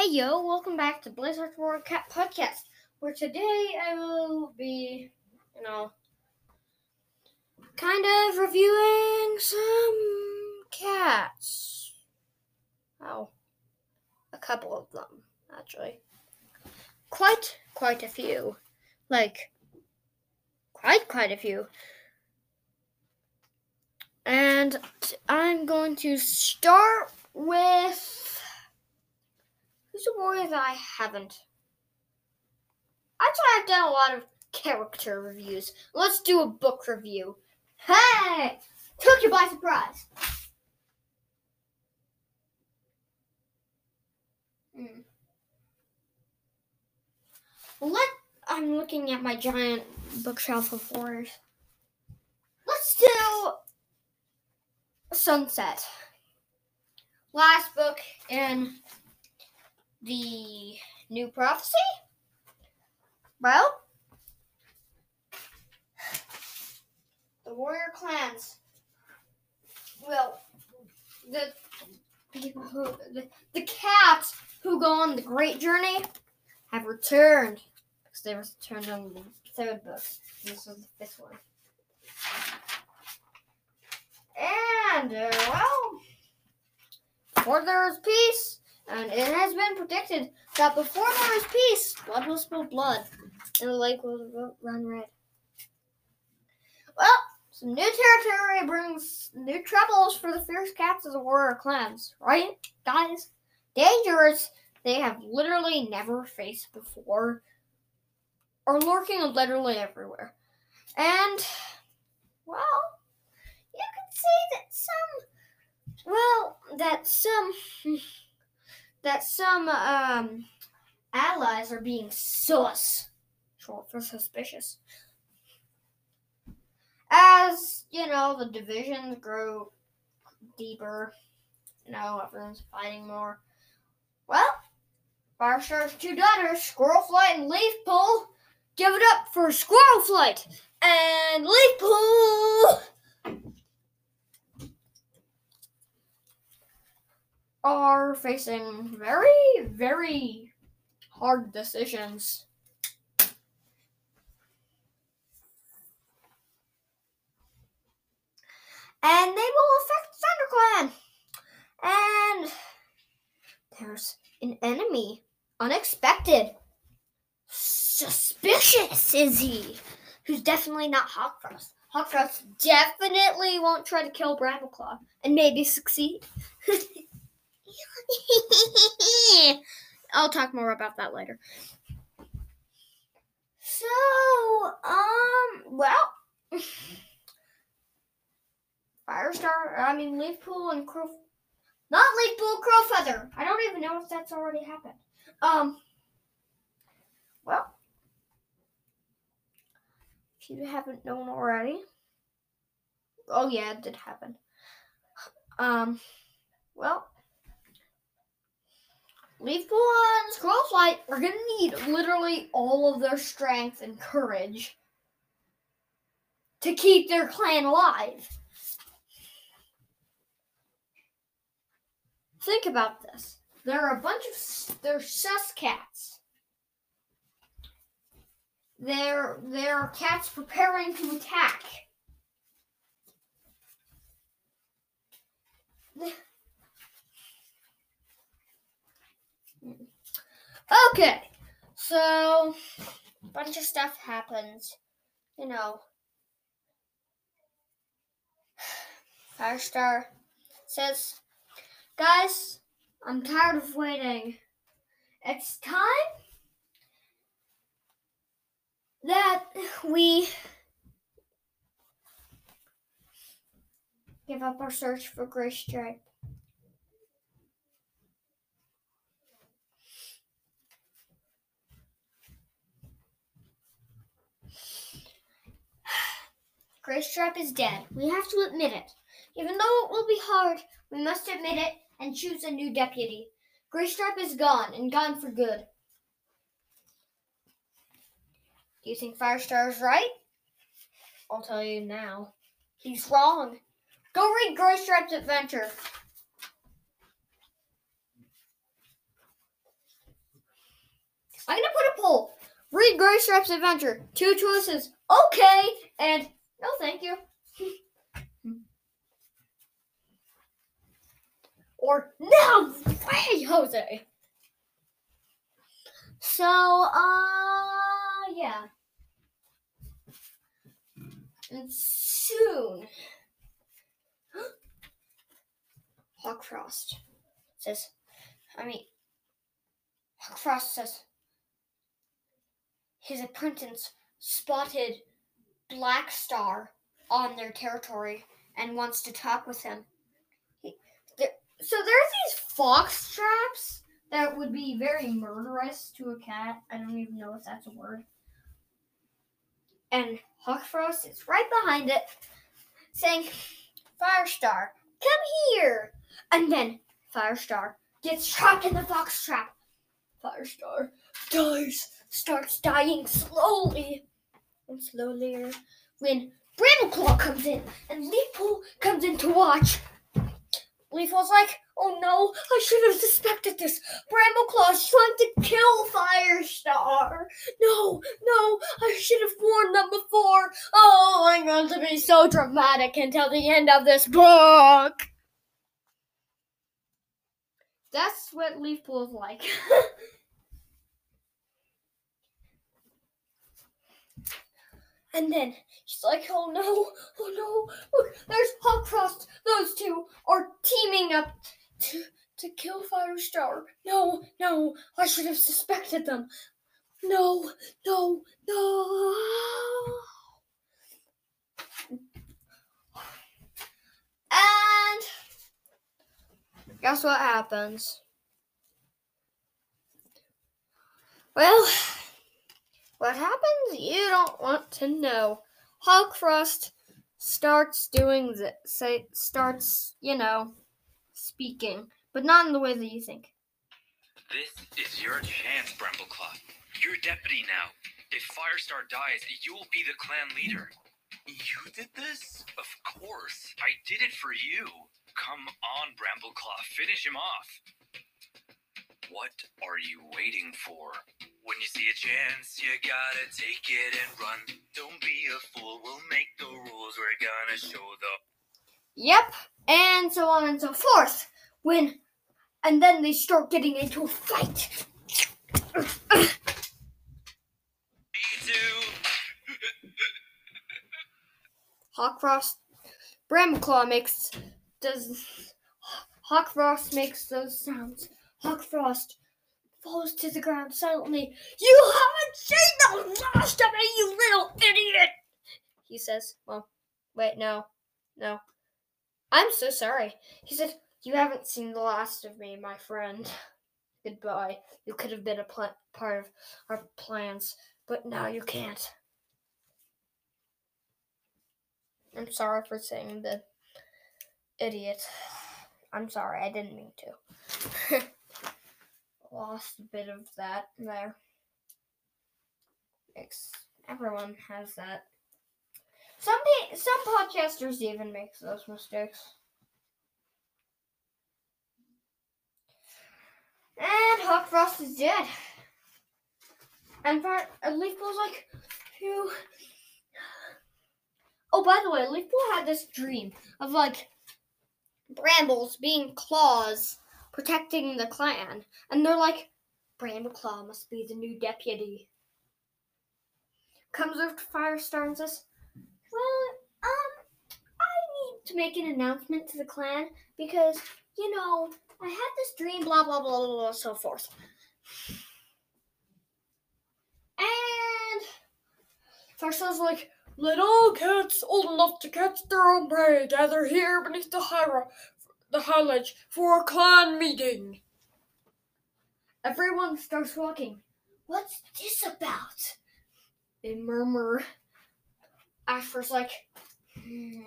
Hey yo, welcome back to Blizzard World Cat Podcast, where today I will be, you know, kind of reviewing some cats. Oh, a couple of them, actually. Quite, quite a few. Like, quite, quite a few. And I'm going to start with Who's a warrior that I haven't? Actually, I've done a lot of character reviews. Let's do a book review. Hey! Took you by surprise. Hmm. Let I'm looking at my giant bookshelf of horrors. Let's do Sunset. Last book in the new prophecy? Well, the warrior clans. Well, the people who the, the cats who go on the great journey have returned because they returned on the third book. This is the fifth one. And uh, well, for there is peace and it has been predicted that before there is peace, blood will spill blood, and the lake will run red. Well, some new territory brings new troubles for the fierce cats of the warrior clans, right, guys? Dangers they have literally never faced before are lurking literally everywhere. And, well, you can see that some, well, that some hmm, that some um, allies are being sus, short for suspicious. As you know, the divisions grow deeper, you know, everyone's fighting more. Well, Firestar's two daughters, Squirrelflight and Leaf Pull, give it up for Squirrelflight and Leafpool. Are facing very, very hard decisions. And they will affect ThunderClan. And there's an enemy. Unexpected. Suspicious is he. Who's definitely not Hawkfrost. Hawkfrost definitely won't try to kill Brambleclaw and maybe succeed. I'll talk more about that later. So, um, well, Firestar, I mean, Leafpool and Crow, not Leafpool, Crowfeather. I don't even know if that's already happened. Um, well, if you haven't known already, oh yeah, it did happen. Um, well, And Squirrelflight are going to need literally all of their strength and courage to keep their clan alive. Think about this. There are a bunch of they're sus cats. They're they're cats preparing to attack. Okay, so a bunch of stuff happens. You know, Firestar says, Guys, I'm tired of waiting. It's time that we give up our search for Graystripe. Graystripe is dead. We have to admit it. Even though it will be hard, we must admit it and choose a new deputy. Graystripe is gone, and gone for good. Do you think Firestar is right? I'll tell you now. He's wrong. Go read Graystripe's adventure. I'm gonna put a poll. Read Graystripe's adventure. Two choices. Okay, and no thank you. or no way, Jose. So, uh, yeah. And soon, Hawkfrost says, I mean, Hawkfrost says, his apprentice spotted Blackstar on their territory and wants to talk with him. He, there, so there's these fox traps that would be very murderous to a cat. I don't even know if that's a word. And Hawkfrost is right behind it, saying, Firestar, come here! And then Firestar gets trapped in the fox trap. Firestar dies, starts dying slowly and slowly when Brambleclaw comes in and Leafpool comes in to watch. Leafpool's like, oh no, I should have suspected this. Brambleclaw's trying to kill Firestar. No, no, I should have warned them before. Oh, I'm going to be so dramatic until the end of this book. That's what Leafpool's like. And then she's like, oh no, oh no, look, there's Hawkfrost. Those two are teaming up to, to kill Firestar. No, no, I should have suspected them. No, no, no. And guess what happens? Well, don't want to know. Hawkfrost starts doing the say starts, you know, speaking, but not in the way that you think. This is your chance, Brambleclaw. You're deputy now. If Firestar dies, you'll be the clan leader. You did this? Of course. I did it for you. Come on, Brambleclaw. Finish him off. What are you waiting for? When you see a chance, you gotta take it and run. Don't be a fool, we'll make the rules. We're gonna show the. Yep, and so on and so forth. When, and then they start getting into a fight. Me too. Hawkfrost, Brambleclaw makes does Hawkfrost makes those sounds. Hawkfrost falls to the ground silently. You haven't seen the last of me, you little idiot! He says. Well, wait, no. No. I'm so sorry. He says, You haven't seen the last of me, my friend. Goodbye. You could have been a pl- part of our plans, but now you can't. I'm sorry for saying the idiot. I'm sorry, I didn't mean to. Lost a bit of that there. Ex- Everyone has that. Some some podcasters even make those mistakes. And Hawkfrost is dead. And Fire- and Leafpool's like, phew. Oh, by the way, Leafpool had this dream of like brambles being claws protecting the clan. And they're like, Brambleclaw must be the new deputy. Comes over to Firestar and says, Well, um, I need to make an announcement to the clan because, you know, I had this dream, blah, blah, blah, blah, blah, so forth. And Firestar's like, let all cats old enough to catch their own prey gather here beneath the ro- the ledge for a clan meeting. Everyone starts walking. What's this about? They murmur. Asper's like, hmm.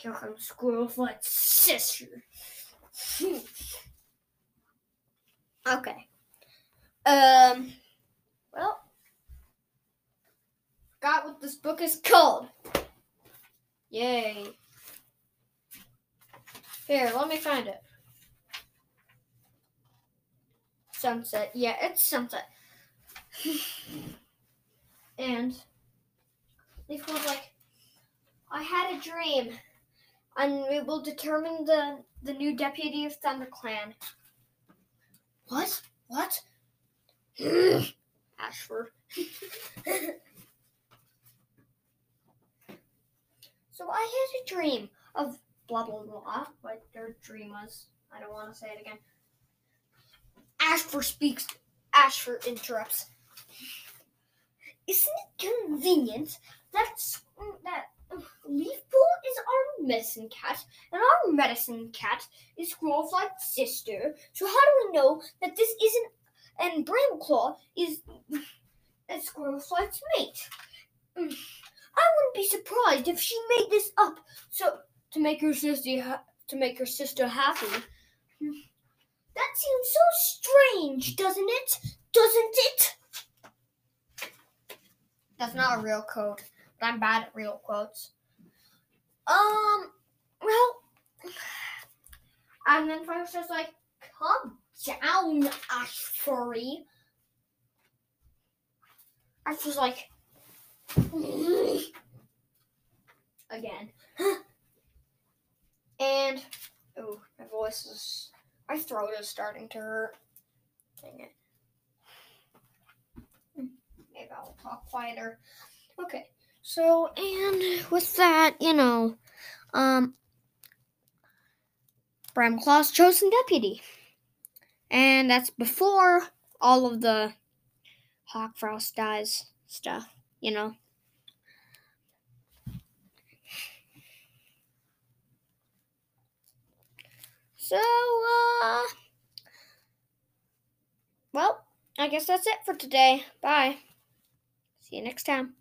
Here comes Squirrelfoot's sister. Okay. Um. Well, forgot what this book is called. Yay. Here, let me find it. Sunset. Yeah, it's sunset. and Leaf was like, I had a dream, and we will determine the, the new deputy of ThunderClan. What? What? Ashfur. so I had a dream of blah blah blah. What their dream was. I don't want to say it again. Ashfur speaks. Ashfur interrupts. Isn't it convenient that that Leafpool is our medicine cat, and our medicine cat is Squirrelflight's sister. So how do we know that this isn't and Brambleclaw is a Squirrelflight's mate? I wouldn't be surprised if she made this up so to make her sister to make her sister happy. That seems so strange, doesn't it? Doesn't it? That's not a real quote, but I'm bad at real quotes. Um, well, and then Fox was like, "Calm down, Ashbury." I was like, again, and oh, my voice is, my throat is starting to hurt. Dang it. Maybe I'll talk quieter. Okay. So, and with that, you know, um, Bramclaw's chosen deputy. And that's before all of the Hawkfrost dies stuff, you know. So, uh, well, I guess that's it for today. Bye. See you next time.